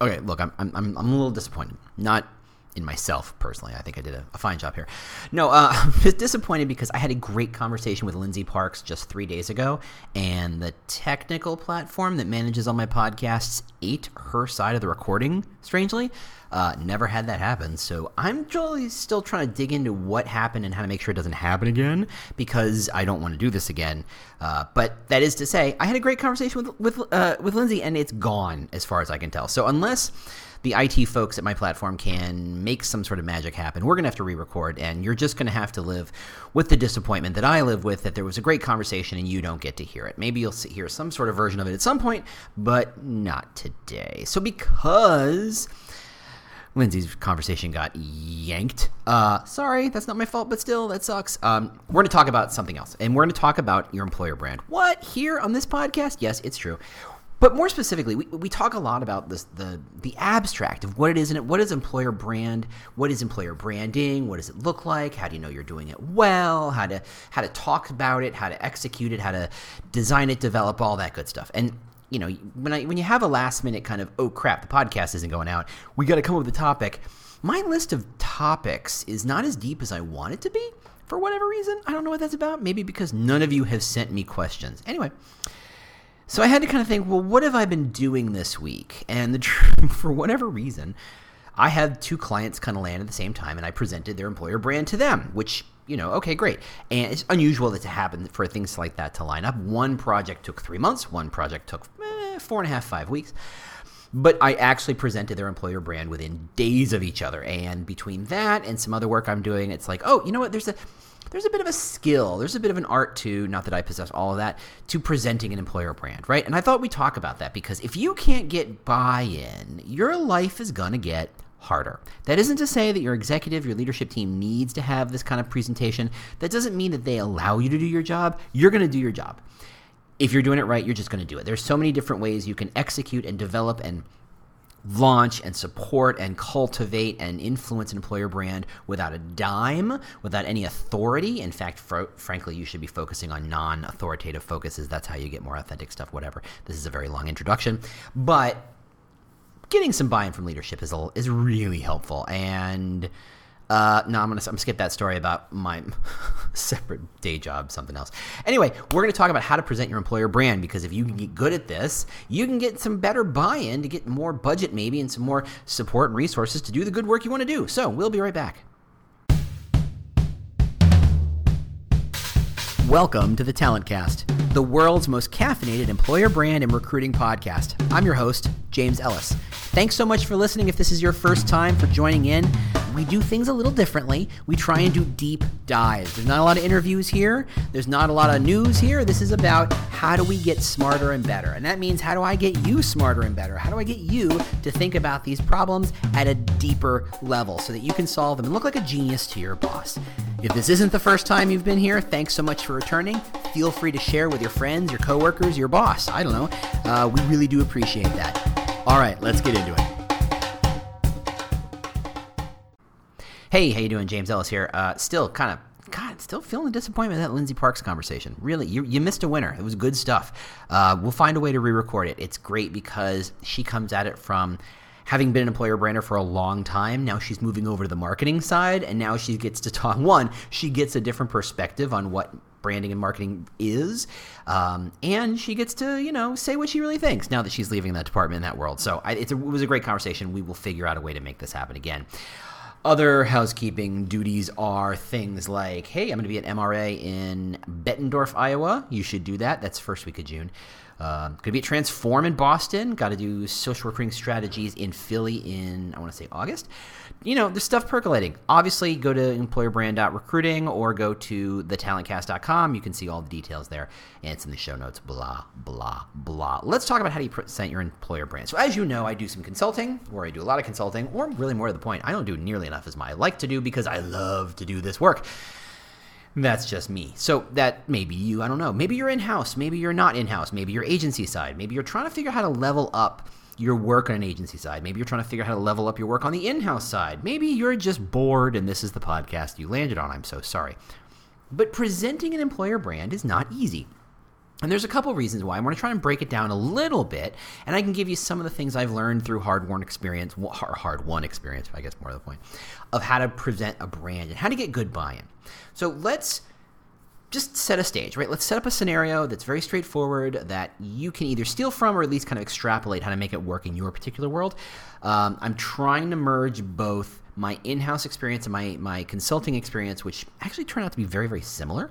okay, look, I'm, I'm, I'm a little disappointed. Not in myself personally. I think I did a, a fine job here. No, uh, I'm just disappointed because I had a great conversation with Lindsay Parks just three days ago, and the technical platform that manages all my podcasts ate her side of the recording, strangely. Uh, never had that happen, so I'm really still trying to dig into what happened and how to make sure it doesn't happen again because I don't want to do this again. Uh, but that is to say, I had a great conversation with with uh, with Lindsay, and it's gone as far as I can tell. So unless the IT folks at my platform can make some sort of magic happen. We're going to have to re record, and you're just going to have to live with the disappointment that I live with that there was a great conversation and you don't get to hear it. Maybe you'll hear some sort of version of it at some point, but not today. So, because. Lindsay's conversation got yanked. Uh, sorry, that's not my fault, but still, that sucks. Um, we're going to talk about something else, and we're going to talk about your employer brand. What? Here on this podcast? Yes, it's true. But more specifically, we, we talk a lot about this the the abstract of what it is and what is employer brand, what is employer branding, what does it look like, how do you know you're doing it well, how to how to talk about it, how to execute it, how to design it, develop all that good stuff. And you know, when I when you have a last minute kind of oh crap, the podcast isn't going out, we got to come up with a topic. My list of topics is not as deep as I want it to be for whatever reason. I don't know what that's about. Maybe because none of you have sent me questions. Anyway, so I had to kind of think, well, what have I been doing this week? And the for whatever reason, I had two clients kind of land at the same time, and I presented their employer brand to them, which you know, okay, great. And it's unusual that to happen for things like that to line up. One project took three months. One project took eh, four and a half, five weeks. But I actually presented their employer brand within days of each other. And between that and some other work I'm doing, it's like, oh, you know what? There's a there's a bit of a skill, there's a bit of an art to, not that I possess all of that, to presenting an employer brand, right? And I thought we'd talk about that because if you can't get buy in, your life is going to get harder. That isn't to say that your executive, your leadership team needs to have this kind of presentation. That doesn't mean that they allow you to do your job. You're going to do your job. If you're doing it right, you're just going to do it. There's so many different ways you can execute and develop and launch and support and cultivate and influence an employer brand without a dime, without any authority. In fact, fr- frankly, you should be focusing on non authoritative focuses. That's how you get more authentic stuff, whatever. This is a very long introduction. But getting some buy in from leadership is, is really helpful. And uh, no, I'm gonna I'm gonna skip that story about my separate day job, something else. Anyway, we're gonna talk about how to present your employer brand because if you can get good at this, you can get some better buy-in to get more budget maybe and some more support and resources to do the good work you want to do. So we'll be right back. Welcome to the Talent Cast, the world's most caffeinated employer brand and recruiting podcast. I'm your host, James Ellis. Thanks so much for listening. If this is your first time for joining in, we do things a little differently. We try and do deep dives. There's not a lot of interviews here, there's not a lot of news here. This is about how do we get smarter and better. And that means how do I get you smarter and better? How do I get you to think about these problems at a deeper level so that you can solve them and look like a genius to your boss? If this isn't the first time you've been here, thanks so much for returning. Feel free to share with your friends, your coworkers, your boss. I don't know. Uh, we really do appreciate that. All right, let's get into it. Hey, how you doing? James Ellis here. Uh, still kind of God, still feeling the disappointment of that Lindsay Parks conversation. Really, you, you missed a winner. It was good stuff. Uh, we'll find a way to re record it. It's great because she comes at it from having been an employer brander for a long time. Now she's moving over to the marketing side, and now she gets to talk. One, she gets a different perspective on what branding and marketing is. Um, and she gets to, you know, say what she really thinks now that she's leaving that department in that world. So it was a great conversation. We will figure out a way to make this happen again. Other housekeeping duties are things like, hey, I'm going to be at MRA in Bettendorf, Iowa. You should do that. That's first week of June. Uh, going to be at Transform in Boston. Got to do social recruiting strategies in Philly in, I want to say August you know, there's stuff percolating. Obviously, go to employerbrand.recruiting or go to thetalentcast.com. You can see all the details there, and it's in the show notes. Blah, blah, blah. Let's talk about how do you present your employer brand. So, as you know, I do some consulting, or I do a lot of consulting, or really more to the point, I don't do nearly enough as I like to do because I love to do this work. That's just me. So that maybe you, I don't know. Maybe you're in house. Maybe you're not in house. Maybe you're agency side. Maybe you're trying to figure out how to level up your work on an agency side. Maybe you're trying to figure out how to level up your work on the in house side. Maybe you're just bored and this is the podcast you landed on. I'm so sorry. But presenting an employer brand is not easy. And there's a couple reasons why. I want to try and break it down a little bit, and I can give you some of the things I've learned through hard-won experience, hard-won experience, I guess more to the point, of how to present a brand and how to get good buy-in. So let's just set a stage, right? Let's set up a scenario that's very straightforward that you can either steal from or at least kind of extrapolate how to make it work in your particular world. Um, I'm trying to merge both my in-house experience and my my consulting experience, which actually turn out to be very very similar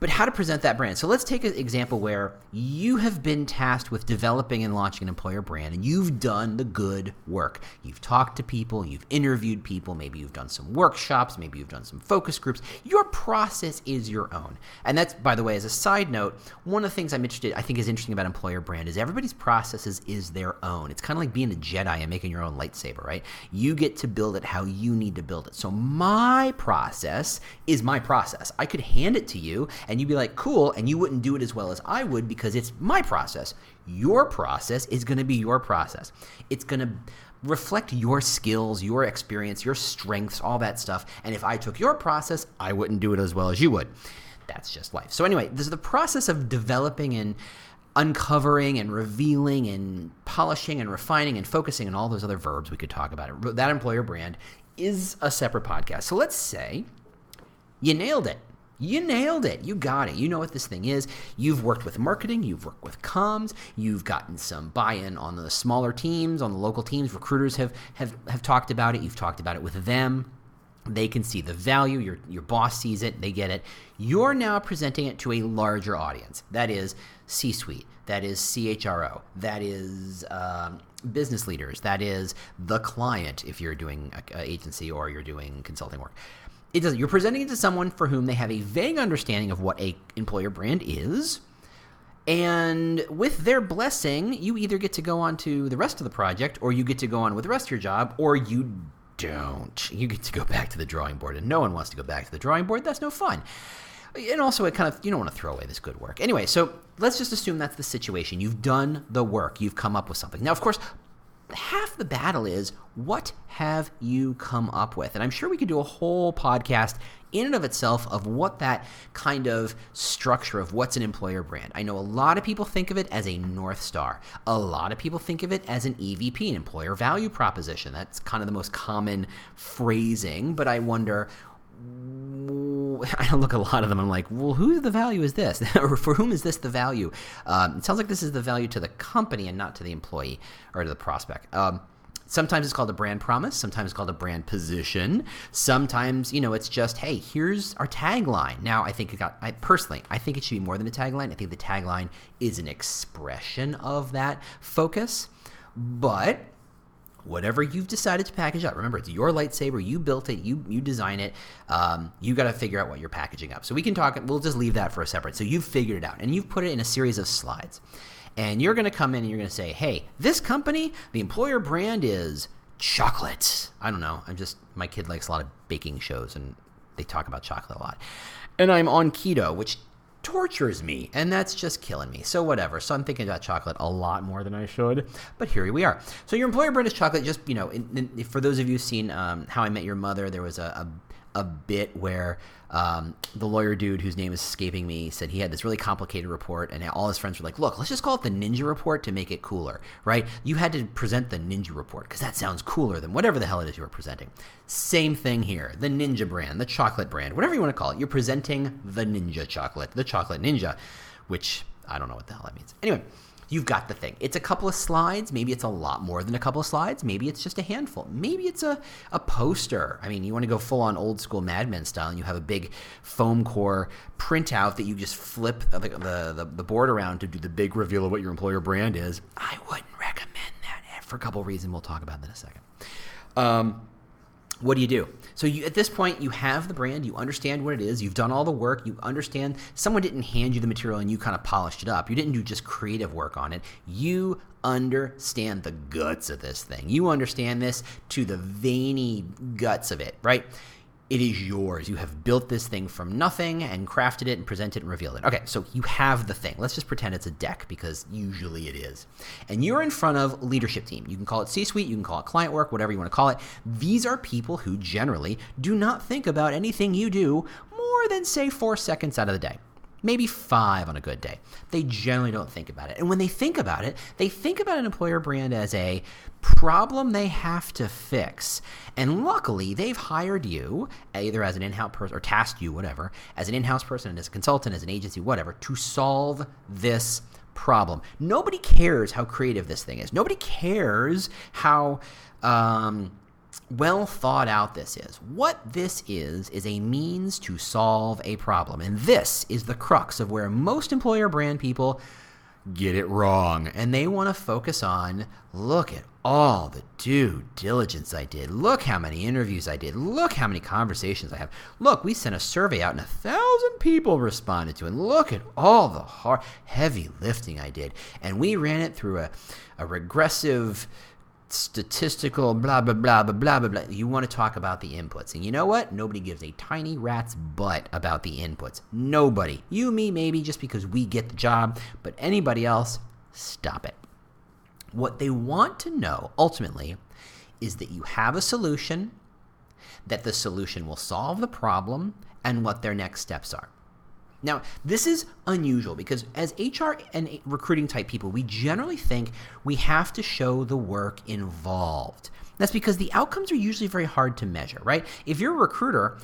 but how to present that brand. So let's take an example where you have been tasked with developing and launching an employer brand and you've done the good work. You've talked to people, you've interviewed people, maybe you've done some workshops, maybe you've done some focus groups. Your process is your own. And that's, by the way, as a side note, one of the things I'm interested, I think is interesting about employer brand is everybody's processes is their own. It's kind of like being a Jedi and making your own lightsaber, right? You get to build it how you need to build it. So my process is my process. I could hand it to you and you'd be like, cool, and you wouldn't do it as well as I would because it's my process. Your process is going to be your process. It's going to reflect your skills, your experience, your strengths, all that stuff. And if I took your process, I wouldn't do it as well as you would. That's just life. So, anyway, this is the process of developing and uncovering and revealing and polishing and refining and focusing and all those other verbs we could talk about. It. That employer brand is a separate podcast. So, let's say you nailed it you nailed it. You got it. You know what this thing is. You've worked with marketing, you've worked with comms, you've gotten some buy-in on the smaller teams, on the local teams. Recruiters have have have talked about it. You've talked about it with them. They can see the value. Your your boss sees it. They get it. You're now presenting it to a larger audience. That is C-suite. That is CHRO. That is um, business leaders. That is the client if you're doing a, a agency or you're doing consulting work it doesn't. You're presenting it to someone for whom they have a vague understanding of what a employer brand is, and with their blessing, you either get to go on to the rest of the project, or you get to go on with the rest of your job, or you don't. You get to go back to the drawing board, and no one wants to go back to the drawing board. That's no fun. And also, it kind of you don't want to throw away this good work. Anyway, so let's just assume that's the situation. You've done the work. You've come up with something. Now, of course, half the battle is what have you come up with? And I'm sure we could do a whole podcast in and of itself of what that kind of structure of what's an employer brand. I know a lot of people think of it as a North Star. A lot of people think of it as an EVP, an employer value proposition. That's kind of the most common phrasing, but I wonder I look at a lot of them. I'm like, well, who the value is this, or for whom is this the value? Um, it sounds like this is the value to the company and not to the employee or to the prospect. Um, sometimes it's called a brand promise. Sometimes it's called a brand position. Sometimes, you know, it's just, hey, here's our tagline. Now, I think it got. I personally, I think it should be more than a tagline. I think the tagline is an expression of that focus, but whatever you've decided to package up. Remember it's your lightsaber. You built it. You you design it. Um, you got to figure out what you're packaging up. So we can talk we'll just leave that for a separate so you've figured it out and you've put it in a series of slides. And you're going to come in and you're going to say hey this company the employer brand is chocolate. I don't know. I'm just my kid likes a lot of baking shows and they talk about chocolate a lot. And i'm on keto which tortures me, and that's just killing me. So whatever. So I'm thinking about chocolate a lot more than I should, but here we are. So your employer brand is chocolate. Just you know, in, in, for those of you who've seen um, How I Met Your Mother, there was a, a a bit where um, the lawyer dude whose name is escaping me said he had this really complicated report, and all his friends were like, "Look, let's just call it the Ninja Report to make it cooler, right? You had to present the Ninja Report because that sounds cooler than whatever the hell it is you were presenting." Same thing here: the Ninja brand, the chocolate brand, whatever you want to call it. You're presenting the Ninja chocolate, the Chocolate Ninja, which I don't know what the hell that means. Anyway you've got the thing. It's a couple of slides. Maybe it's a lot more than a couple of slides. Maybe it's just a handful. Maybe it's a, a poster. I mean, you want to go full on old school Mad Men style and you have a big foam core printout that you just flip the, the, the, board around to do the big reveal of what your employer brand is. I wouldn't recommend that for a couple of reasons. We'll talk about that in a second. Um, what do you do? So you, at this point, you have the brand, you understand what it is, you've done all the work, you understand. Someone didn't hand you the material and you kind of polished it up. You didn't do just creative work on it. You understand the guts of this thing. You understand this to the veiny guts of it, right? It is yours. You have built this thing from nothing and crafted it and presented and revealed it. Okay, so you have the thing. Let's just pretend it's a deck because usually it is. And you're in front of leadership team. You can call it C-suite, you can call it client work, whatever you want to call it. These are people who generally do not think about anything you do more than say 4 seconds out of the day. Maybe five on a good day. They generally don't think about it. And when they think about it, they think about an employer brand as a problem they have to fix. And luckily, they've hired you, either as an in house person or tasked you, whatever, as an in house person, and as a consultant, as an agency, whatever, to solve this problem. Nobody cares how creative this thing is. Nobody cares how. Um, well thought out this is. What this is, is a means to solve a problem. And this is the crux of where most employer brand people get it wrong. And they want to focus on look at all the due diligence I did. Look how many interviews I did. Look how many conversations I have. Look, we sent a survey out and a thousand people responded to it. Look at all the hard, heavy lifting I did. And we ran it through a, a regressive statistical blah blah blah blah blah blah blah. You want to talk about the inputs. And you know what? Nobody gives a tiny rat's butt about the inputs. Nobody. You, me, maybe just because we get the job, but anybody else, stop it. What they want to know ultimately is that you have a solution, that the solution will solve the problem, and what their next steps are. Now, this is unusual because as HR and recruiting type people, we generally think we have to show the work involved. That's because the outcomes are usually very hard to measure, right? If you're a recruiter,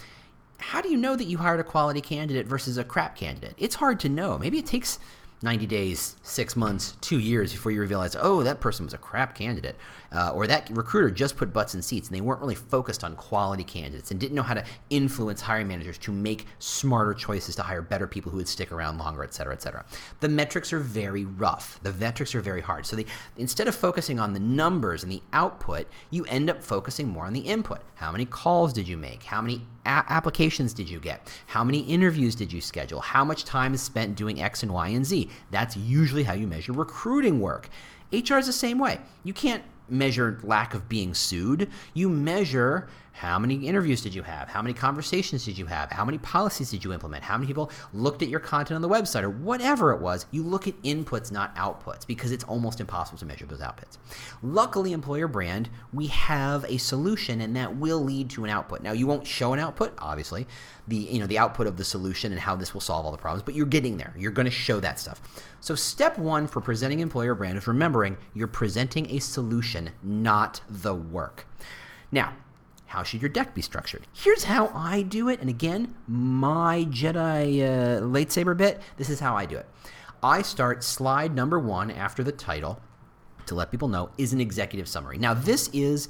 how do you know that you hired a quality candidate versus a crap candidate? It's hard to know. Maybe it takes 90 days, six months, two years before you realize, oh, that person was a crap candidate. Uh, or that recruiter just put butts in seats and they weren't really focused on quality candidates and didn't know how to influence hiring managers to make smarter choices to hire better people who would stick around longer, et cetera, et cetera. The metrics are very rough. The metrics are very hard. So they, instead of focusing on the numbers and the output, you end up focusing more on the input. How many calls did you make? How many applications did you get? How many interviews did you schedule? How much time is spent doing X and Y and Z? That's usually how you measure recruiting work. HR is the same way. You can't measure lack of being sued. You measure how many interviews did you have? How many conversations did you have? How many policies did you implement? How many people looked at your content on the website or whatever it was? You look at inputs, not outputs, because it's almost impossible to measure those outputs. Luckily, employer brand, we have a solution and that will lead to an output. Now, you won't show an output, obviously, the you know the output of the solution and how this will solve all the problems, but you're getting there. You're going to show that stuff. So step 1 for presenting employer brand is remembering you're presenting a solution, not the work. Now, how should your deck be structured? Here's how I do it. And again, my Jedi uh, lightsaber bit, this is how I do it. I start slide number one after the title to let people know is an executive summary. Now, this is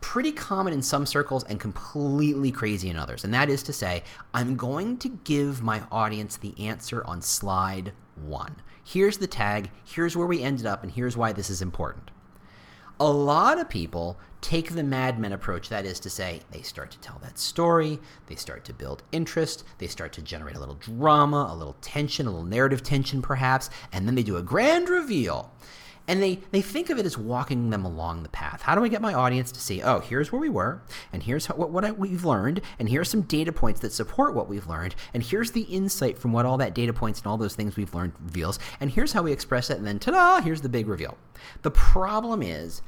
pretty common in some circles and completely crazy in others. And that is to say, I'm going to give my audience the answer on slide one. Here's the tag, here's where we ended up, and here's why this is important. A lot of people take the Mad Men approach. That is to say, they start to tell that story, they start to build interest, they start to generate a little drama, a little tension, a little narrative tension perhaps, and then they do a grand reveal. And they, they think of it as walking them along the path. How do I get my audience to see, oh, here's where we were, and here's how, what, what I, we've learned, and here's some data points that support what we've learned, and here's the insight from what all that data points and all those things we've learned reveals, and here's how we express it, and then ta da, here's the big reveal. The problem is,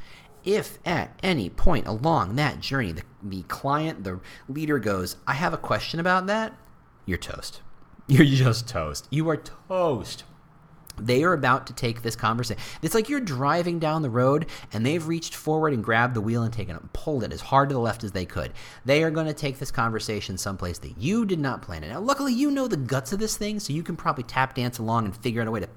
if at any point along that journey the, the client, the leader goes, I have a question about that, you're toast. You're just toast. You are toast. They are about to take this conversation. It's like you're driving down the road and they've reached forward and grabbed the wheel and taken it, pulled it as hard to the left as they could. They are going to take this conversation someplace that you did not plan it. Now, luckily, you know the guts of this thing, so you can probably tap dance along and figure out a way to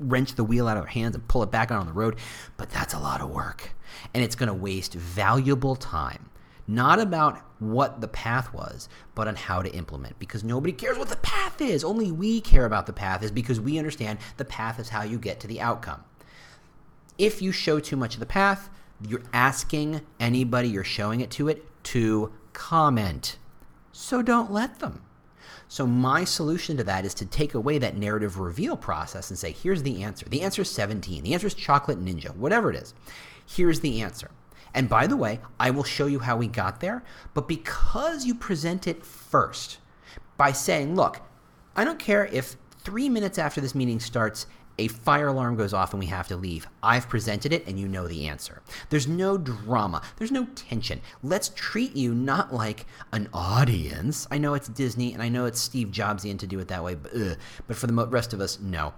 wrench the wheel out of their hands and pull it back out on the road. But that's a lot of work. And it's going to waste valuable time. Not about what the path was, but on how to implement. Because nobody cares what the path is. Only we care about the path is because we understand the path is how you get to the outcome. If you show too much of the path, you're asking anybody you're showing it to it to comment. So don't let them. So my solution to that is to take away that narrative reveal process and say, here's the answer. The answer is 17. The answer is chocolate ninja, whatever it is. Here's the answer. And by the way, I will show you how we got there. But because you present it first by saying, look, I don't care if three minutes after this meeting starts, a fire alarm goes off and we have to leave. I've presented it and you know the answer. There's no drama, there's no tension. Let's treat you not like an audience. I know it's Disney and I know it's Steve Jobsian to do it that way, but, ugh, but for the rest of us, no.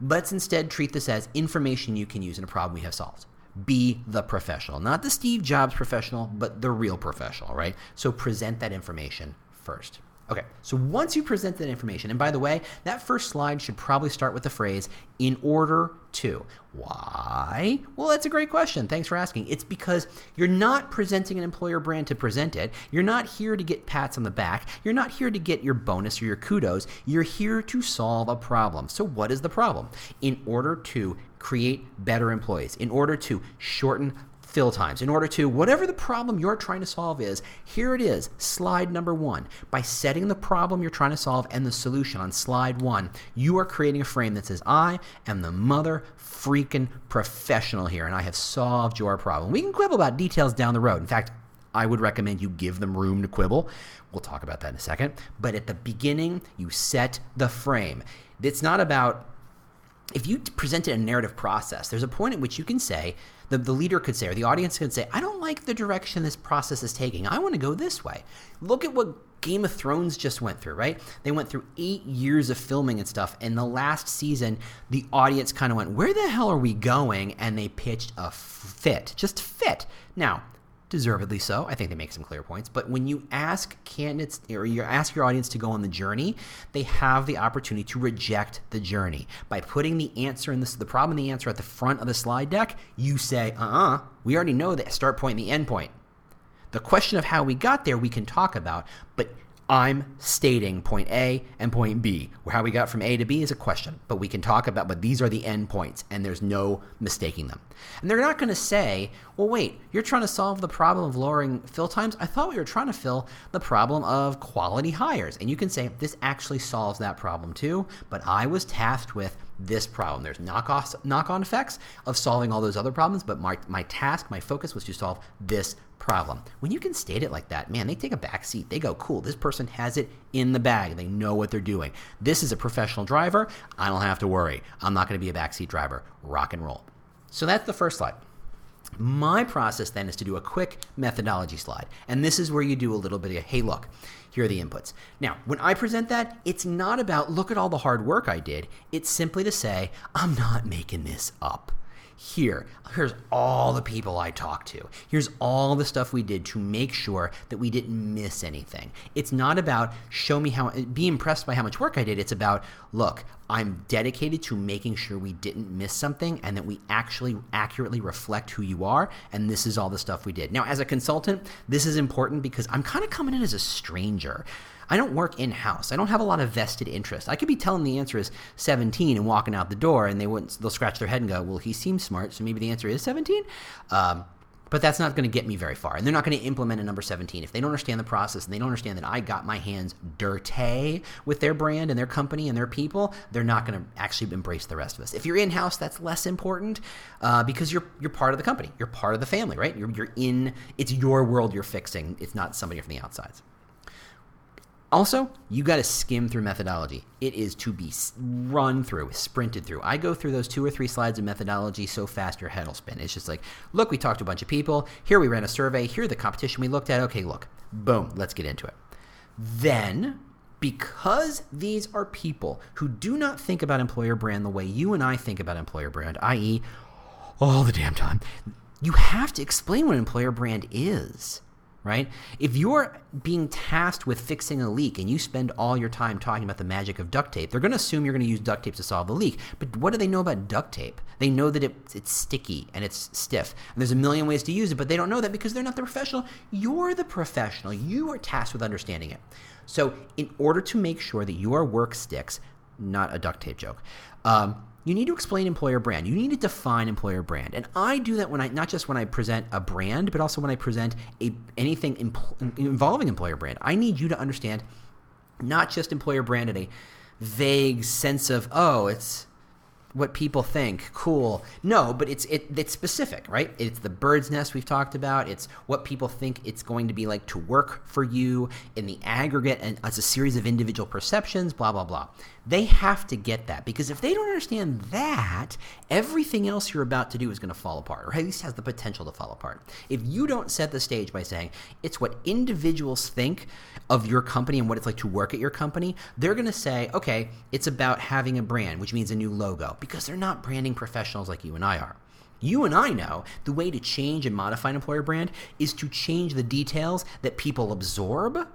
Let's instead treat this as information you can use in a problem we have solved be the professional. Not the Steve Jobs professional, but the real professional, right? So present that information first. Okay, so once you present that information, and by the way, that first slide should probably start with the phrase, in order to. Why? Well, that's a great question. Thanks for asking. It's because you're not presenting an employer brand to present it. You're not here to get pats on the back. You're not here to get your bonus or your kudos. You're here to solve a problem. So, what is the problem? In order to create better employees, in order to shorten fill times, in order to whatever the problem you're trying to solve is, here it is, slide number one. By setting the problem you're trying to solve and the solution on slide one, you are creating a frame that says, I am the mother freaking professional here, and I have solved your problem. We can quibble about details down the road. In fact, I would recommend you give them room to quibble. We'll talk about that in a second. But at the beginning, you set the frame. It's not about if you presented a narrative process, there's a point at which you can say, the, the leader could say, or the audience could say, I don't like the direction this process is taking. I want to go this way. Look at what Game of Thrones just went through, right? They went through eight years of filming and stuff. And the last season, the audience kind of went, Where the hell are we going? And they pitched a fit, just fit. Now, deservedly so. I think they make some clear points. But when you ask candidates or you ask your audience to go on the journey, they have the opportunity to reject the journey. By putting the answer in this, the problem and the answer at the front of the slide deck, you say, uh uh-uh, uh, we already know the start point and the end point. The question of how we got there, we can talk about, but I'm stating point A and point B. How we got from A to B is a question, but we can talk about, but these are the end points, and there's no mistaking them. And they're not going to say, well, wait, you're trying to solve the problem of lowering fill times? I thought we were trying to fill the problem of quality hires. And you can say, this actually solves that problem too, but I was tasked with this problem. There's knock-off, knock-on effects of solving all those other problems, but my, my task, my focus was to solve this problem. When you can state it like that, man, they take a back seat. They go, cool, this person has it in the bag. They know what they're doing. This is a professional driver. I don't have to worry. I'm not going to be a backseat driver. Rock and roll. So that's the first slide. My process then is to do a quick methodology slide. And this is where you do a little bit of, hey, look, here are the inputs. Now, when I present that, it's not about, look at all the hard work I did. It's simply to say, I'm not making this up here. Here's all the people I talked to. Here's all the stuff we did to make sure that we didn't miss anything. It's not about show me how, be impressed by how much work I did. It's about, look, I'm dedicated to making sure we didn't miss something and that we actually accurately reflect who you are. And this is all the stuff we did. Now, as a consultant, this is important because I'm kind of coming in as a stranger. I don't work in house. I don't have a lot of vested interest. I could be telling the answer is 17 and walking out the door, and they wouldn't. They'll scratch their head and go, "Well, he seems smart, so maybe the answer is 17." Um, but that's not going to get me very far. And they're not going to implement a number 17. If they don't understand the process and they don't understand that I got my hands dirty with their brand and their company and their people, they're not going to actually embrace the rest of us. If you're in house, that's less important uh, because you're you're part of the company. You're part of the family, right? You're, you're in. It's your world you're fixing. It's not somebody from the outsides. Also, you got to skim through methodology. It is to be run through, sprinted through. I go through those two or three slides of methodology so fast your head will spin. It's just like, look, we talked to a bunch of people. Here we ran a survey. Here the competition we looked at. Okay, look, boom, let's get into it. Then, because these are people who do not think about employer brand the way you and I think about employer brand, i.e., all the damn time, you have to explain what employer brand is right? If you're being tasked with fixing a leak and you spend all your time talking about the magic of duct tape, they're going to assume you're going to use duct tape to solve the leak. But what do they know about duct tape? They know that it, it's sticky and it's stiff. And there's a million ways to use it, but they don't know that because they're not the professional. You're the professional. You are tasked with understanding it. So, in order to make sure that your work sticks, not a duct tape joke, um, you need to explain employer brand. You need to define employer brand. And I do that when I not just when I present a brand, but also when I present a anything impl- involving employer brand. I need you to understand not just employer brand in a vague sense of oh, it's what people think. Cool. No, but it's it, it's specific, right? It's the bird's nest we've talked about. It's what people think it's going to be like to work for you in the aggregate and as a series of individual perceptions, blah blah blah. They have to get that because if they don't understand that, everything else you're about to do is going to fall apart, or at least has the potential to fall apart. If you don't set the stage by saying it's what individuals think of your company and what it's like to work at your company, they're going to say, okay, it's about having a brand, which means a new logo, because they're not branding professionals like you and I are. You and I know the way to change and modify an employer brand is to change the details that people absorb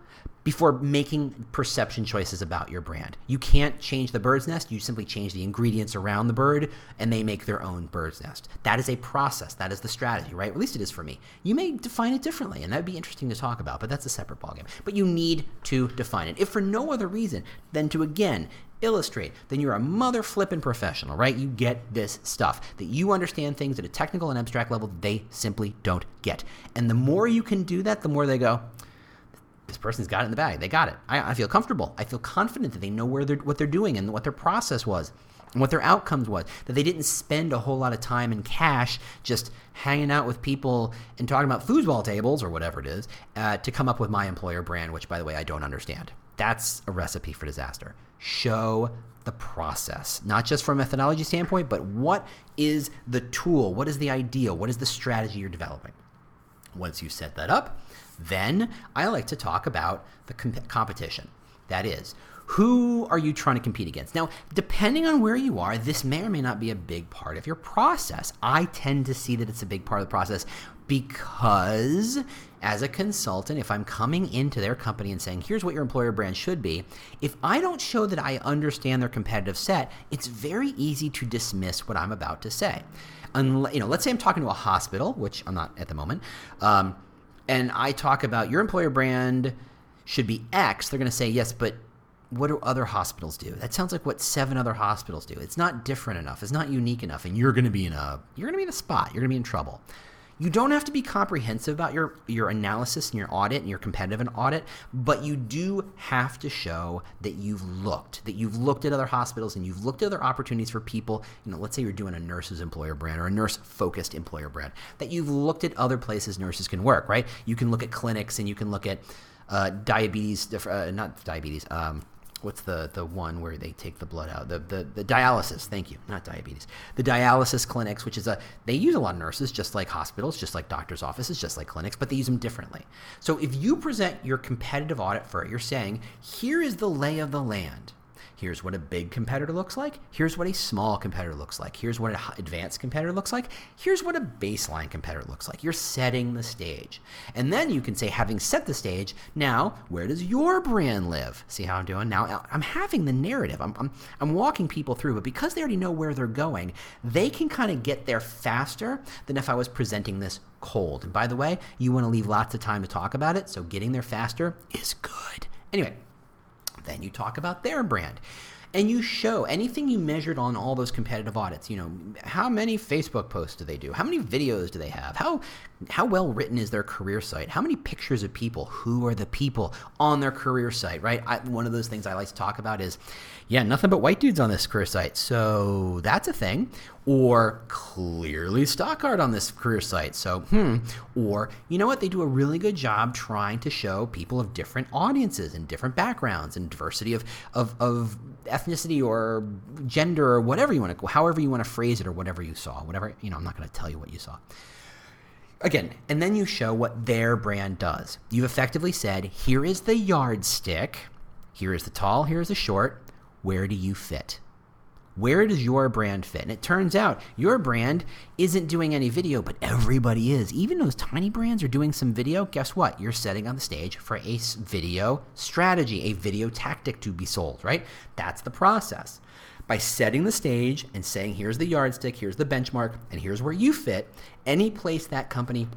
before making perception choices about your brand. You can't change the bird's nest, you simply change the ingredients around the bird and they make their own bird's nest. That is a process, that is the strategy, right? At least it is for me. You may define it differently and that'd be interesting to talk about, but that's a separate ballgame. But you need to define it, if for no other reason than to again illustrate, then you're a mother flipping professional, right? You get this stuff, that you understand things at a technical and abstract level they simply don't get. And the more you can do that, the more they go, this person's got it in the bag. They got it. I, I feel comfortable. I feel confident that they know where they're, what they're doing and what their process was and what their outcomes was. That they didn't spend a whole lot of time and cash just hanging out with people and talking about foosball tables or whatever it is uh, to come up with my employer brand, which, by the way, I don't understand. That's a recipe for disaster. Show the process, not just from a methodology standpoint, but what is the tool? What is the idea? What is the strategy you're developing? Once you set that up, then I like to talk about the comp- competition. That is, who are you trying to compete against? Now, depending on where you are, this may or may not be a big part of your process. I tend to see that it's a big part of the process because as a consultant, if I'm coming into their company and saying, here's what your employer brand should be, if I don't show that I understand their competitive set, it's very easy to dismiss what I'm about to say. Unless, you know, let's say I'm talking to a hospital, which I'm not at the moment. Um, and I talk about your employer brand should be X, they're going to say, yes, but what do other hospitals do? That sounds like what seven other hospitals do. It's not different enough. It's not unique enough, and you're going to be in a you're going to be in a spot. You're going to be in trouble. You don't have to be comprehensive about your your analysis and your audit and your competitive and audit, but you do have to show that you've looked, that you've looked at other hospitals and you've looked at other opportunities for people. You know, let's say you're doing a nurse's employer brand or a nurse focused employer brand, that you've looked at other places nurses can work. Right? You can look at clinics and you can look at uh, diabetes, uh, not diabetes. Um, what's the the one where they take the blood out? The, the the dialysis. Thank you. Not diabetes. The dialysis clinics which is a they use a lot of nurses just like hospitals just like doctors offices just like clinics but they use them differently. So if you present your competitive audit for it you're saying here is the lay of the land Here's what a big competitor looks like. Here's what a small competitor looks like. Here's what an advanced competitor looks like. Here's what a baseline competitor looks like. You're setting the stage. And then you can say, having set the stage, now where does your brand live? See how I'm doing? Now uh, I'm having the narrative. I'm, I'm, I'm walking people through, but because they already know where they're going, they can kind of get there faster than if I was presenting this cold. And by the way, you want to leave lots of time to talk about it, so getting there faster is good. Anyway, then you talk about their brand. And you show anything you measured on all those competitive audits. You know, how many Facebook posts do they do? How many videos do they have? How how well written is their career site? How many pictures of people? Who are the people on their career site? Right. I, one of those things I like to talk about is, yeah, nothing but white dudes on this career site. So that's a thing or clearly stock art on this career site. So, hmm, or you know what? They do a really good job trying to show people of different audiences and different backgrounds and diversity of, of, of ethnicity or gender or whatever you want to, however you want to phrase it or whatever you saw, whatever, you know, I'm not going to tell you what you saw. Again, and then you show what their brand does. You've effectively said, here is the yardstick, here is the tall, here is the short, where do you fit? Where does your brand fit? And it turns out your brand isn't doing any video, but everybody is. Even those tiny brands are doing some video. Guess what? You're setting on the stage for a video strategy, a video tactic to be sold, right? That's the process. By setting the stage and saying, here's the yardstick, here's the benchmark, and here's where you fit, any place that company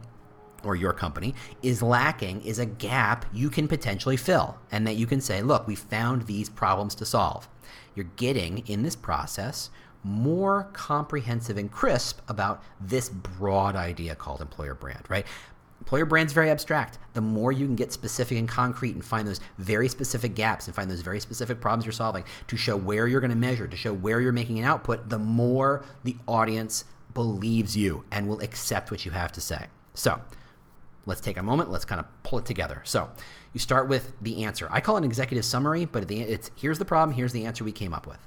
or your company is lacking is a gap you can potentially fill and that you can say, look, we found these problems to solve you're getting in this process more comprehensive and crisp about this broad idea called employer brand, right? Employer brand's very abstract. The more you can get specific and concrete and find those very specific gaps and find those very specific problems you're solving to show where you're going to measure, to show where you're making an output, the more the audience believes you and will accept what you have to say. So, let's take a moment. Let's kind of pull it together. So, you start with the answer. I call it an executive summary, but it's here's the problem, here's the answer we came up with.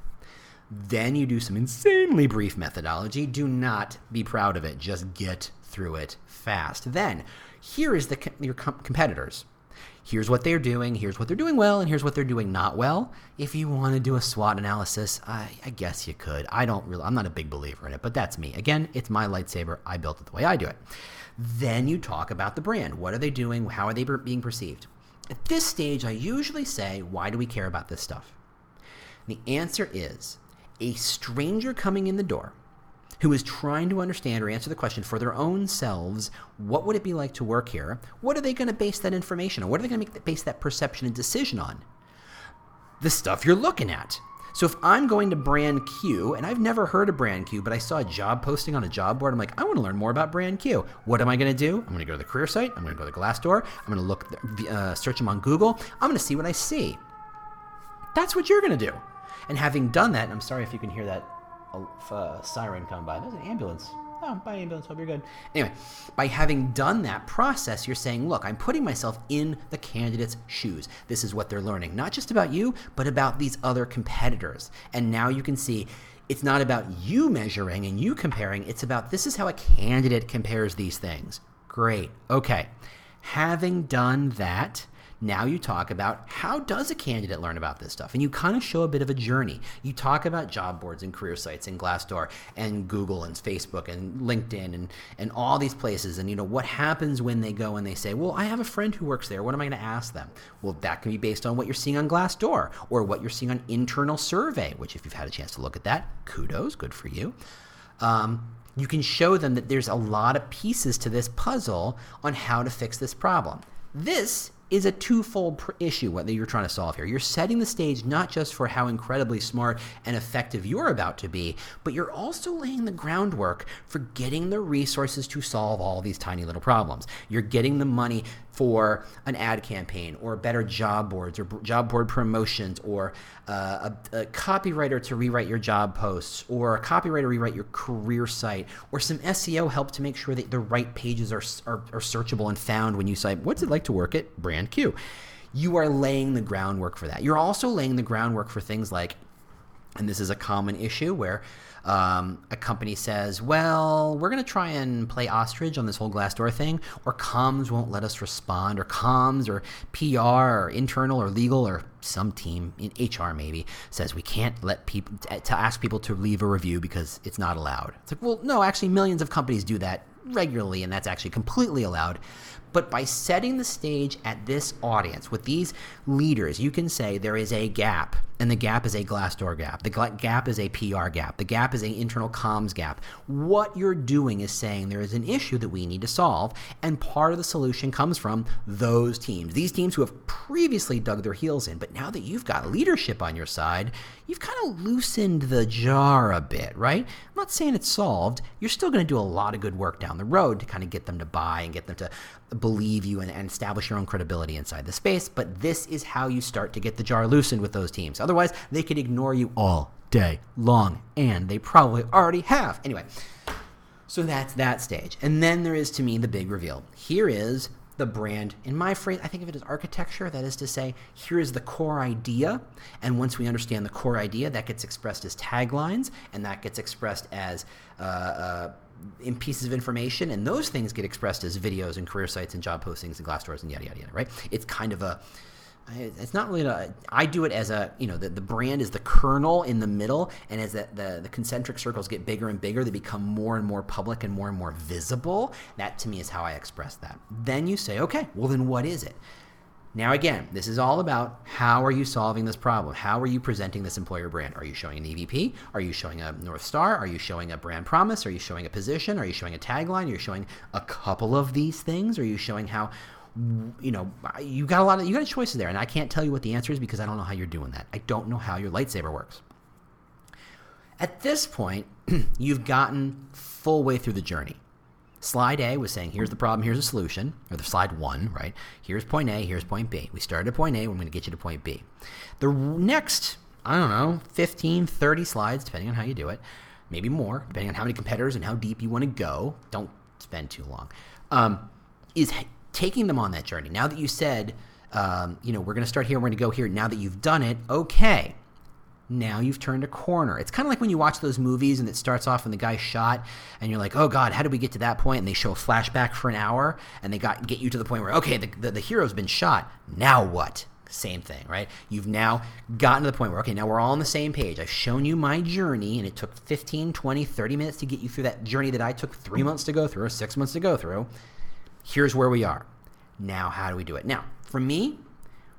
Then you do some insanely brief methodology. Do not be proud of it. Just get through it fast. Then here is the your competitors. Here's what they're doing. Here's what they're doing well, and here's what they're doing not well. If you want to do a SWOT analysis, I, I guess you could. I don't really. I'm not a big believer in it, but that's me. Again, it's my lightsaber. I built it the way I do it. Then you talk about the brand. What are they doing? How are they being perceived? At this stage, I usually say, why do we care about this stuff? the answer is a stranger coming in the door who is trying to understand or answer the question for their own selves what would it be like to work here? What are they going to base that information on? What are they going to base that perception and decision on? The stuff you're looking at. So if I'm going to Brand Q, and I've never heard of Brand Q, but I saw a job posting on a job board, I'm like, I want to learn more about Brand Q. What am I going to do? I'm going to go to the career site. I'm going to go to Glassdoor. I'm going to look, uh, search them on Google. I'm going to see what I see. That's what you're going to do. And having done that, I'm sorry if you can hear that uh, siren come by. There's an ambulance. Oh, bye, ambulance. Hope you're good. Anyway, by having done that process, you're saying, look, I'm putting myself in the candidate's shoes. This is what they're learning, not just about you, but about these other competitors. And now you can see it's not about you measuring and you comparing, it's about this is how a candidate compares these things. Great. Okay. Having done that, now you talk about how does a candidate learn about this stuff? And you kind of show a bit of a journey. You talk about job boards and career sites and Glassdoor and Google and Facebook and LinkedIn and, and all these places. And you know, what happens when they go and they say, well, I have a friend who works there. What am I going to ask them? Well, that can be based on what you're seeing on Glassdoor or what you're seeing on internal survey, which if you've had a chance to look at that, kudos, good for you. Um, you can show them that there's a lot of pieces to this puzzle on how to fix this problem. This is a twofold issue whether you're trying to solve here. You're setting the stage not just for how incredibly smart and effective you're about to be, but you're also laying the groundwork for getting the resources to solve all these tiny little problems. You're getting the money for an ad campaign or better job boards or job board promotions or uh, a, a, copywriter to rewrite your job posts or a copywriter rewrite your career site or some SEO help to make sure that the right pages are, are, are searchable and found when you say, What's it like to work at Brand Q? You are laying the groundwork for that. You're also laying the groundwork for things like, and this is a common issue where um, a company says, well, we're going to try and play ostrich on this whole Glassdoor thing, or comms won't let us respond, or comms, or PR, or internal, or legal, or some team in HR maybe says we can't let people to ask people to leave a review because it's not allowed. It's like, well, no, actually, millions of companies do that regularly, and that's actually completely allowed. But by setting the stage at this audience with these leaders, you can say there is a gap, and the gap is a Glassdoor gap. The gap is a PR gap. The gap is an internal comms gap. What you're doing is saying there is an issue that we need to solve, and part of the solution comes from those teams. These teams who have previously dug their heels in, but now that you've got leadership on your side, you've kind of loosened the jar a bit, right? I'm not saying it's solved. You're still going to do a lot of good work down the road to kind of get them to buy and get them to believe you and, and, establish your own credibility inside the space. But this is how you start to get the jar loosened with those teams. Otherwise, they could ignore you all day long, and they probably already have. Anyway, so that's that stage. And then there is, to me, the big reveal. Here is the brand. In my phrase, I think of it as architecture. That is to say, here is the core idea. And once we understand the core idea, that gets expressed as taglines, and that gets expressed as uh, uh, in pieces of information, and those things get expressed as videos and career sites and job postings and Glassdoors and yada yada yada. Right? It's kind of a it's not really a, I do it as a you know the, the brand is the kernel in the middle and as the, the, the concentric circles get bigger and bigger they become more and more public and more and more visible that to me is how I express that then you say okay well then what is it now, again, this is all about how are you solving this problem? How are you presenting this employer brand? Are you showing an EVP? Are you showing a North Star? Are you showing a brand promise? Are you showing a position? Are you showing a tagline? Are you showing a couple of these things? Are you showing how you know, you got a lot of you got choices there, and I can't tell you what the answer is because I don't know how you're doing that. I don't know how your lightsaber works. At this point, you've gotten full way through the journey. Slide A was saying, here's the problem, here's a solution, or the slide one, right? Here's point A, here's point B. We started at point A, we're going to get you to point B. The next, I don't know, 15, 30 slides, depending on how you do it, maybe more, depending on how many competitors and how deep you want to go. Don't spend too long. Um, is taking them on that journey. Now that you said, um, you know, we're going to start here, we're going to go here. Now that you've done it, okay now you've turned a corner. It's kind of like when you watch those movies and it starts off when the guy's shot and you're like, oh God, how did we get to that point? And they show a flashback for an hour and they got get you to the point where, okay, the, the, the hero's been shot. Now what? Same thing, right? You've now gotten to the point where, okay, now we're all on the same page. I've shown you my journey and it took 15, 20, 30 minutes to get you through that journey that I took three months to go through or six months to go through. Here's where we are. Now, how do we do it? Now, for me,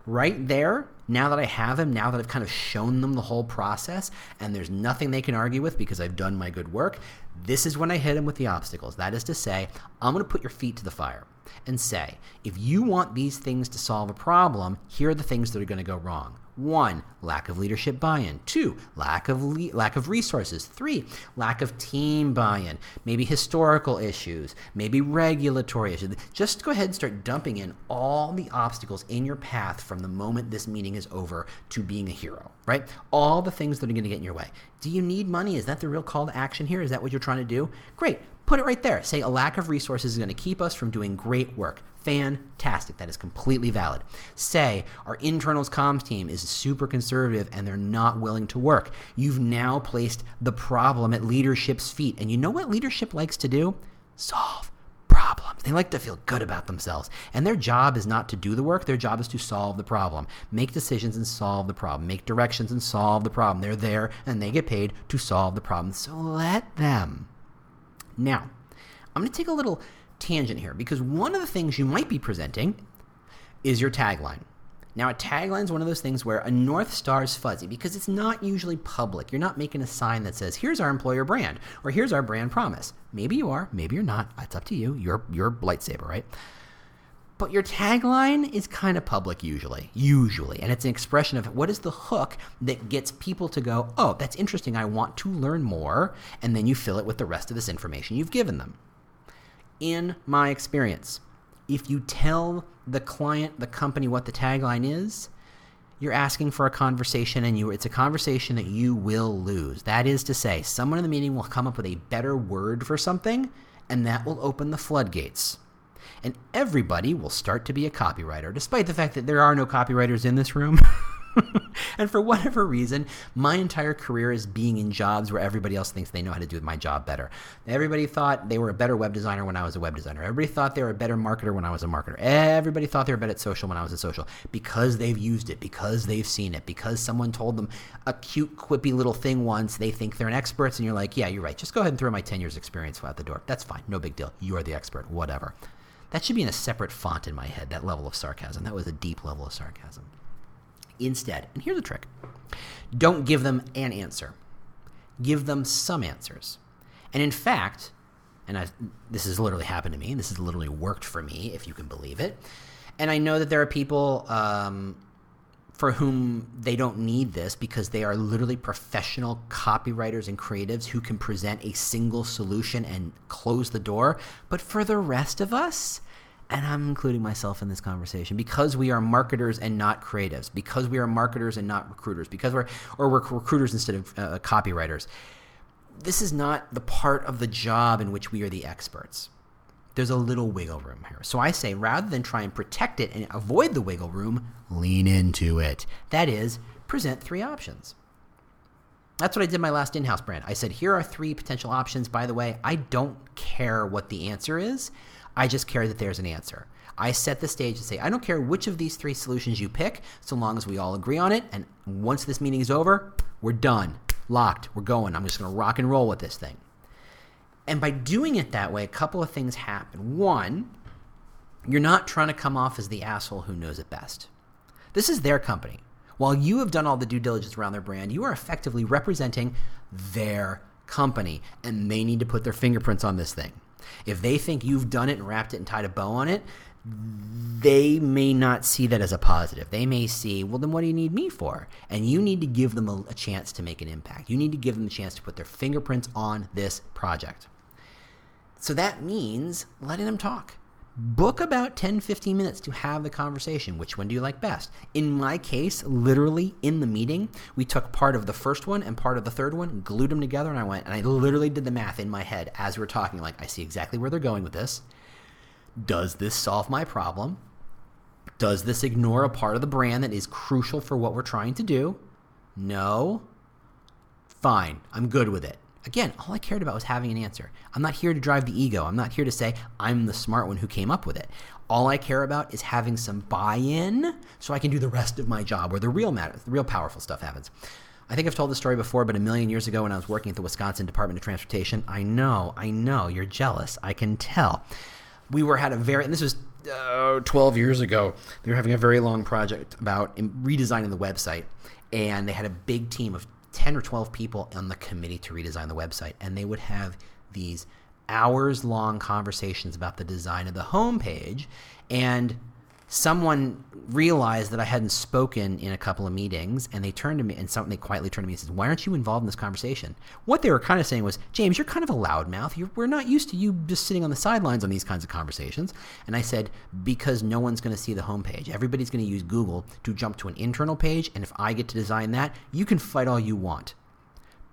right there, now that I have him, now that I've kind of shown them the whole process, and there's nothing they can argue with because I've done my good work, this is when I hit him with the obstacles. That is to say, I'm going to put your feet to the fire and say, if you want these things to solve a problem, here are the things that are going to go wrong. One, lack of leadership buy-in. Two, lack of le- lack of resources. Three, lack of team buy-in. Maybe historical issues. Maybe regulatory issues. Just go ahead and start dumping in all the obstacles in your path from the moment this meeting is over to being a hero. Right? All the things that are going to get in your way. Do you need money? Is that the real call to action here? Is that what you're trying to do? Great. Put it right there. Say a lack of resources is going to keep us from doing great work. Fantastic. That is completely valid. Say our internals comms team is super conservative and they're not willing to work. You've now placed the problem at leadership's feet. And you know what leadership likes to do? Solve problems. They like to feel good about themselves. And their job is not to do the work, their job is to solve the problem. Make decisions and solve the problem. Make directions and solve the problem. They're there and they get paid to solve the problem. So let them. Now, I'm going to take a little tangent here because one of the things you might be presenting is your tagline. Now, a tagline is one of those things where a North Star is fuzzy because it's not usually public. You're not making a sign that says, here's our employer brand or here's our brand promise. Maybe you are, maybe you're not. It's up to you. You're, you're lightsaber, right? But your tagline is kind of public usually, usually. And it's an expression of what is the hook that gets people to go, oh, that's interesting. I want to learn more. And then you fill it with the rest of this information you've given them. In my experience, if you tell the client, the company, what the tagline is, you're asking for a conversation and you it's a conversation that you will lose. That is to say, someone in the meeting will come up with a better word for something and that will open the floodgates and everybody will start to be a copywriter, despite the fact that there are no copywriters in this room. and for whatever reason, my entire career is being in jobs where everybody else thinks they know how to do my job better. Everybody thought they were a better web designer when I was a web designer. Everybody thought they were a better marketer when I was a marketer. Everybody thought they were better at social when I was a social because they've used it, because they've seen it, because someone told them a cute, quippy little thing once. They think they're an expert, and you're like, yeah, you're right. Just go ahead and throw my 10 years experience out the door. That's fine. No big deal. You are the expert. Whatever. That should be in a separate font in my head, that level of sarcasm. That was a deep level of sarcasm. Instead, and here's a trick don't give them an answer, give them some answers. And in fact, and I've, this has literally happened to me, and this has literally worked for me, if you can believe it. And I know that there are people um, for whom they don't need this because they are literally professional copywriters and creatives who can present a single solution and close the door. But for the rest of us, and I'm including myself in this conversation because we are marketers and not creatives, because we are marketers and not recruiters, because we're or we're recruiters instead of uh, copywriters. This is not the part of the job in which we are the experts there's a little wiggle room here. So I say rather than try and protect it and avoid the wiggle room, lean into it. That is, present three options. That's what I did my last in house brand. I said, here are three potential options. By the way, I don't care what the answer is, I just care that there's an answer. I set the stage and say, I don't care which of these three solutions you pick, so long as we all agree on it. And once this meeting is over, we're done, locked, we're going. I'm just to rock and roll with this thing. And by doing it that way, a couple of things happen. One, you're not trying to come off as the asshole who knows it best. This is their company. While you have done all the due diligence around their brand, you are effectively representing their company, and they need to put their fingerprints on this thing. If they think you've done it and wrapped it and tied a bow on it, they may not see that as a positive. They may see, well, then what do you need me for? And you need to give them a, a chance to make an impact. You need to give them a chance to put their fingerprints on this project. So that means letting them talk. Book about 10 15 minutes to have the conversation. Which one do you like best? In my case, literally in the meeting, we took part of the first one and part of the third one, glued them together, and I went and I literally did the math in my head as we were talking. Like, I see exactly where they're going with this. Does this solve my problem? Does this ignore a part of the brand that is crucial for what we're trying to do? No. Fine, I'm good with it. Again, all I cared about was having an answer. I'm not here to drive the ego. I'm not here to say I'm the smart one who came up with it. All I care about is having some buy-in so I can do the rest of my job where the real matter, the real powerful stuff happens. I think I've told this story before, but a million years ago when I was working at the Wisconsin Department of Transportation, I know, I know, you're jealous. I can tell. We were had a very, and this was uh, 12 years ago. They were having a very long project about redesigning the website, and they had a big team of 10 or 12 people on the committee to redesign the website, and they would have these hours long conversations about the design of the homepage. And someone realized that I hadn't spoken in a couple of meetings, and they turned to me and something they quietly turned to me and said, "Why aren't you involved in this conversation?" What they were kind of saying was, "James, you're kind of a loudmouth. We're not used to you just sitting on the sidelines on these kinds of conversations." And I said, "Because no one's going to see the homepage. Everybody's going to use Google to jump to an internal page, and if I get to design that, you can fight all you want.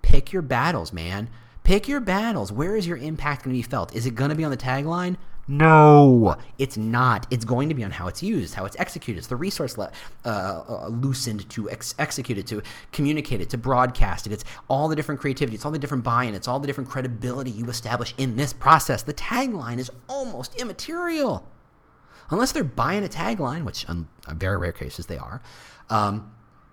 Pick your battles, man." Pick your battles. Where is your impact going to be felt? Is it going to be on the tagline? No, it's not. It's going to be on how it's used, how it's executed. It's the resource le- uh, uh, loosened to ex- execute it, to communicate it, to broadcast it. It's all the different creativity. It's all the different buy-in. It's all the different credibility you establish in this process. The tagline is almost immaterial, unless they're buying a tagline, which in very rare cases they are. Um,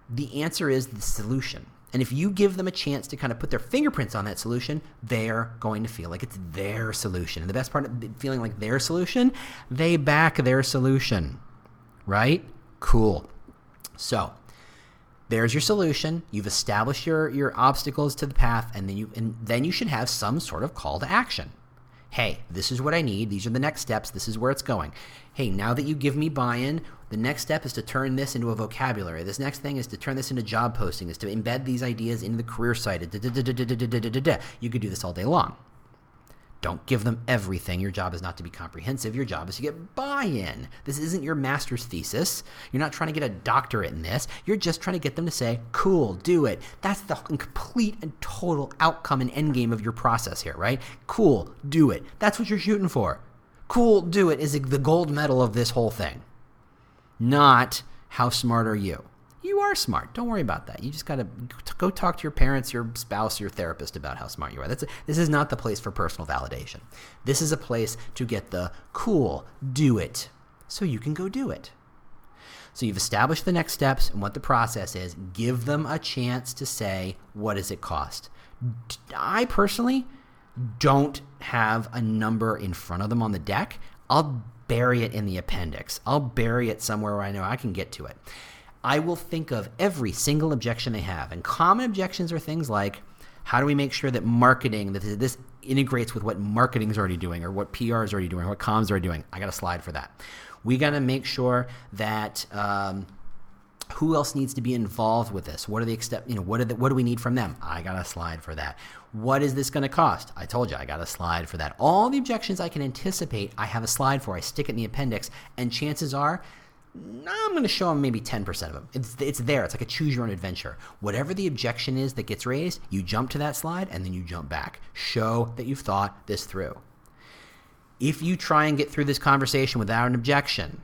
the answer is the solution. And if you give them a chance to kind of put their fingerprints on that solution, they're going to feel like it's their solution. And the best part of feeling like their solution, they back their solution. Right? Cool. So, there's your solution. You've established your, your obstacles to the path, and then you and then you should have some sort of call to action. Hey, this is what I need. These are the next steps. This is where it's going. Hey, now that you give me buy-in, the next step is to turn this into a vocabulary. This next thing is to turn this into job posting, is to embed these ideas into the career site. You could do this all day long. Don't give them everything. Your job is not to be comprehensive. Your job is to get buy in. This isn't your master's thesis. You're not trying to get a doctorate in this. You're just trying to get them to say, cool, do it. That's the complete and total outcome and end game of your process here, right? Cool, do it. That's what you're shooting for. Cool, do it is the gold medal of this whole thing. Not how smart are you? You are smart. Don't worry about that. You just got to go talk to your parents, your spouse, your therapist about how smart you are. That's a, this is not the place for personal validation. This is a place to get the cool, do it, so you can go do it. So you've established the next steps and what the process is. Give them a chance to say, what does it cost? I personally don't have a number in front of them on the deck. I'll bury it in the appendix. I'll bury it somewhere where I know I can get to it. I will think of every single objection they have. And common objections are things like how do we make sure that marketing, that this integrates with what marketing is already doing or what PR is already doing or what comms are doing? I got a slide for that. We got to make sure that. Um, who else needs to be involved with this? What are the extent, you know, what, the, what do we need from them? I got a slide for that. What is this going to cost? I told you I got a slide for that. All the objections I can anticipate, I have a slide for. I stick it in the appendix, and chances are I'm going to show them maybe 10% of them. It's, it's there. It's like a choose your own adventure. Whatever the objection is that gets raised, you jump to that slide and then you jump back. Show that you've thought this through. If you try and get through this conversation without an objection,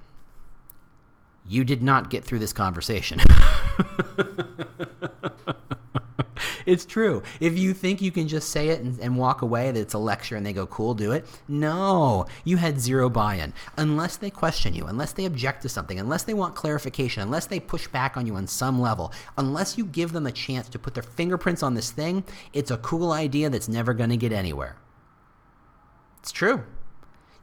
you did not get through this conversation. it's true. If you think you can just say it and, and, walk away, that it's a lecture and they go, cool, do it. No, you had zero buy in. Unless they question you, unless they object to something, unless they want clarification, unless they push back on you on some level, unless you give them a chance to put their fingerprints on this thing, it's a cool idea that's never going to get anywhere. It's true.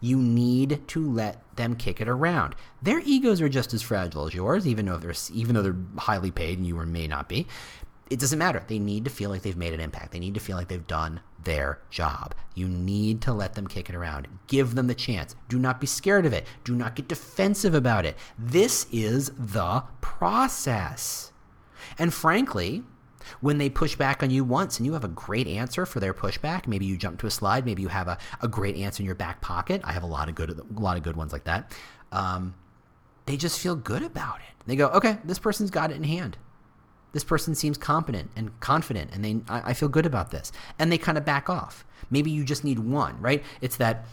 You need to let them kick it around. Their egos are just as fragile as yours, even though they're even though they're highly paid and you may not be it doesn't matter. They need to feel like they've made an impact. They need to feel like they've done their job. You need to let them kick it around. Give them the chance. Do not be scared of it. Do not get defensive about it. This is the process. And frankly, When they push back on you once and you have a great answer for their pushback, maybe you jump to a slide, maybe you have a, a great answer in your back pocket. I have a lot of good a lot of good ones like that. Um, they just feel good about it. They go, okay, this person's got it in hand. This person seems competent and confident, and they I, I feel good about this, and they kind of back off. Maybe you just need one, right? It's that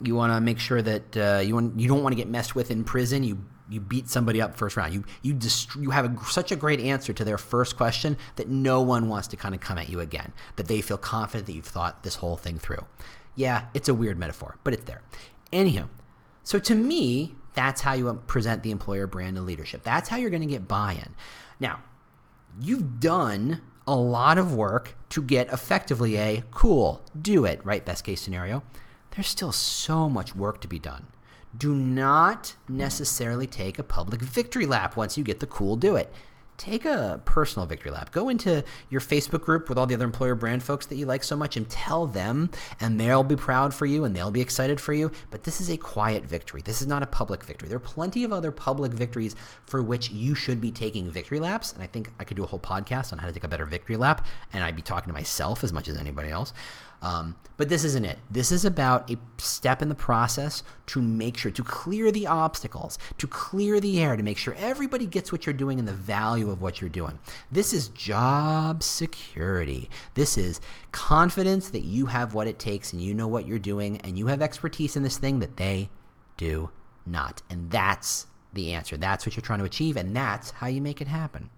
you want to make sure that uh, you want you don't want to get messed with in prison. You you beat somebody up first round. You you dist- you have a, such a great answer to their first question that no one wants to kind of come at you again. That they feel confident that you've thought this whole thing through. Yeah, it's a weird metaphor, but it's there. Anyhow, so to me, that's how you present the employer brand and leadership. That's how you're going to get buy-in. Now, you've done a lot of work to get effectively a cool, do it, right? Best case scenario. There's still so much work to be done. Do not necessarily take a public victory lap once you get the cool do it take a personal victory lap. Go into your Facebook group with all the other employer brand folks that you like so much and tell them, and they'll be proud for you and they'll be excited for you. But this is a quiet victory. This is not a public victory. There are plenty of other public victories for which you should be taking victory laps. And I think I could do a whole podcast on how to take a better victory lap, and I'd be talking to myself as much as anybody else. Um, but this isn't it. This is about a step in the process to make sure, to clear the obstacles, to clear the air, to make sure everybody gets what you're doing and the value of what you're doing. This is job security. This is confidence that you have what it takes and you know what you're doing and you have expertise in this thing that they do not. And that's the answer. That's what you're trying to achieve, and that's how you make it happen.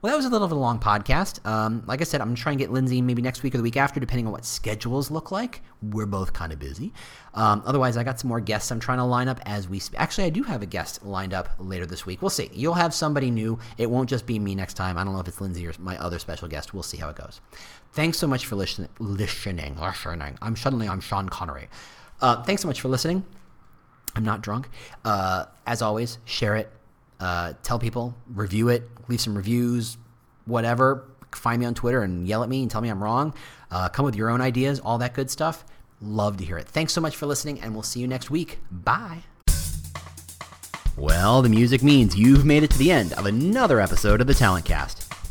Well, that was a little of a long podcast. Um, like I said, I'm going to try and get Lindsay maybe next week or the week after, depending on what schedules look like. We're both kind of busy. Um, otherwise, I got some more guests I'm trying to line up as we speak. Actually, I do have a guest lined up later this week. We'll see. You'll have somebody new. It won't just be me next time. I don't know if it's Lindsay or my other special guest. We'll see how it goes. Thanks so much for listen- listening. Listening. I'm suddenly I'm Sean Connery. Uh, thanks so much for listening. I'm not drunk. Uh, as always, share it, uh, tell people, review it, leave some reviews, whatever. Find me on Twitter and yell at me and tell me I'm wrong. Uh, come with your own ideas, all that good stuff. Love to hear it. Thanks so much for listening, and we'll see you next week. Bye. Well, the music means you've made it to the end of another episode of the Talent Cast.